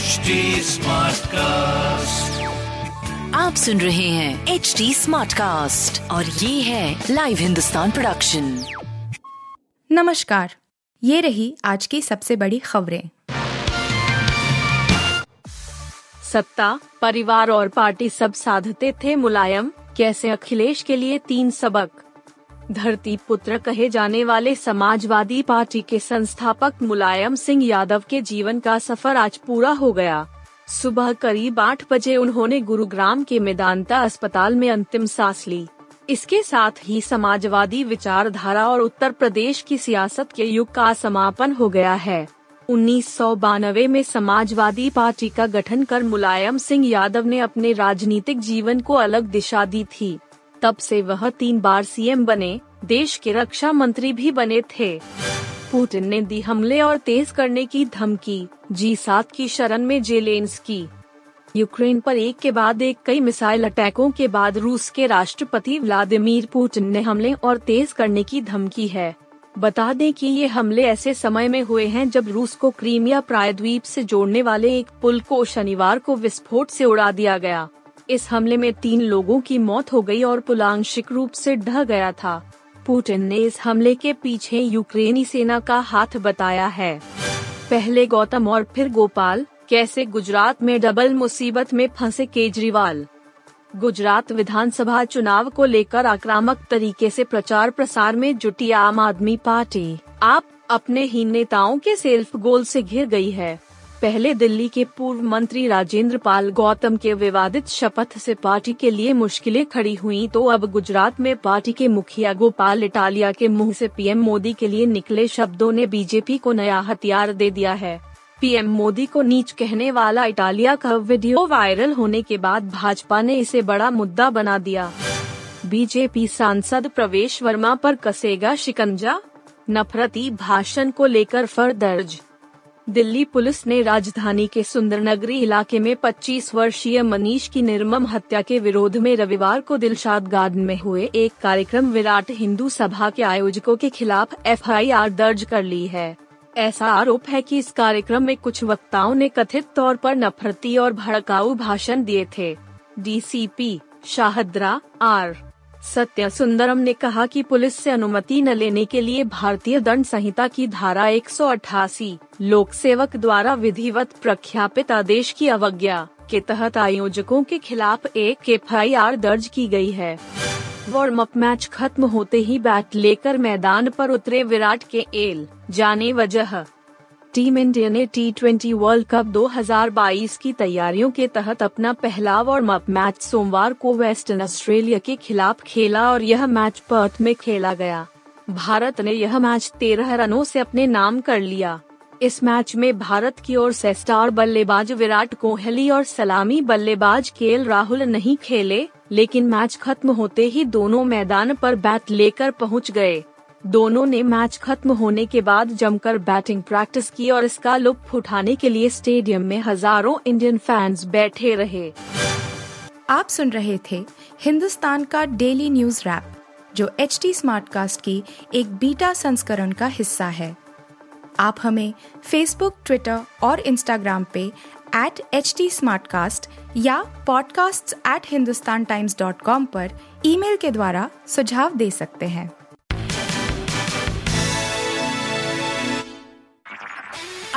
HD cast आप सुन रहे हैं एच डी स्मार्ट कास्ट और ये है लाइव हिंदुस्तान प्रोडक्शन नमस्कार। ये रही आज की सबसे बड़ी खबरें। सत्ता परिवार और पार्टी सब साधते थे मुलायम। कैसे अखिलेश के लिए तीन सबक? धरती पुत्र कहे जाने वाले समाजवादी पार्टी के संस्थापक मुलायम सिंह यादव के जीवन का सफ़र आज पूरा हो गया। सुबह करीब आठ बजे उन्होंने गुरुग्राम के मेदांता अस्पताल में अंतिम सांस ली। इसके साथ ही समाजवादी विचारधारा और उत्तर प्रदेश की सियासत के युग का समापन हो गया है। उन्नीस सौ बानवे में समाजवादी पार्टी का गठन कर मुलायम सिंह यादव ने अपने राजनीतिक जीवन को अलग दिशा दी थी। तब से वह तीन बार सीएम बने, देश के रक्षा मंत्री भी बने थे। पुतिन ने दी हमले और तेज करने की धमकी, जी सात की शरण में जेलेंस्की। यूक्रेन पर एक के बाद एक कई मिसाइल अटैकों के बाद रूस के राष्ट्रपति व्लादिमीर पुतिन ने हमले और तेज करने की धमकी है। बता दें कि ये हमले ऐसे समय में हुए हैं जब रूस को क्रीमिया प्रायद्वीप से जोड़ने वाले एक पुल को शनिवार को विस्फोट से उड़ा दिया गया। इस हमले में तीन लोगों की मौत हो गई और पुल आंशिक रूप से ढह गया था। पुतिन ने इस हमले के पीछे यूक्रेनी सेना का हाथ बताया है। पहले गौतम और फिर गोपाल, कैसे गुजरात में डबल मुसीबत में फंसे केजरीवाल। गुजरात विधानसभा चुनाव को लेकर आक्रामक तरीके से प्रचार प्रसार में जुटी आम आदमी पार्टी। आप अपने ही नेताओं के सेल्फ गोल से घिर गई है। पहले दिल्ली के पूर्व मंत्री राजेंद्र पाल गौतम के विवादित शपथ से पार्टी के लिए मुश्किलें खड़ी हुई तो अब गुजरात में पार्टी के मुखिया गोपाल इटालिया के मुँह से पीएम मोदी के लिए निकले शब्दों ने बीजेपी को नया हथियार दे दिया है। पीएम मोदी को नीच कहने वाला इटालिया का वीडियो वायरल होने के बाद भाजपा ने इसे बड़ा मुद्दा बना दिया। बीजेपी सांसद प्रवेश वर्मा पर कसेगा शिकंजा? नफरती भाषण को लेकर फर दर्ज दिल्ली पुलिस ने राजधानी के सुंदरनगरी इलाके में 25 वर्षीय मनीष की निर्मम हत्या के विरोध में रविवार को दिलशाद गार्डन में हुए एक कार्यक्रम विराट हिंदू सभा के आयोजकों के खिलाफ एफआईआर दर्ज कर ली है। ऐसा आरोप है कि इस कार्यक्रम में कुछ वक्ताओं ने कथित तौर पर नफरती और भड़काऊ भाषण दिए थे। डीसीपी शाहद्रा आर सत्य सुंदरम ने कहा कि पुलिस से अनुमति न लेने के लिए भारतीय दंड संहिता की धारा एक लोक सेवक द्वारा विधिवत प्रख्यापित आदेश की अवज्ञा के तहत आयोजकों के खिलाफ एक एफ़ दर्ज की गई है। वार्म अप मैच खत्म होते ही बैट लेकर मैदान पर उतरे विराट के एल, जाने वजह टीम इंडिया ने टी वर्ल्ड कप 2022 की तैयारियों के तहत अपना पहला वार्म अप मैच सोमवार को वेस्टर्न ऑस्ट्रेलिया के खिलाफ खेला और यह मैच पर्थ में खेला गया। भारत ने यह मैच तेरह रनों से अपने नाम कर लिया। इस मैच में भारत की ओर से स्टार बल्लेबाज विराट कोहली और सलामी बल्लेबाज के राहुल नहीं खेले, लेकिन मैच खत्म होते ही दोनों मैदान पर बैट लेकर पहुँच गए। दोनों ने मैच खत्म होने के बाद जमकर बैटिंग प्रैक्टिस की और इसका लुत्फ उठाने के लिए स्टेडियम में हज़ारों इंडियन फैंस बैठे रहे। आप सुन रहे थे हिंदुस्तान का डेली न्यूज़ रैप, जो एच टी स्मार्ट कास्ट की एक बीटा संस्करण का हिस्सा है। आप हमें फेसबुक ट्विटर और इंस्टाग्राम पे एट एच टी या podcasts@hindustantimes.com पर ईमेल के द्वारा सुझाव दे सकते हैं।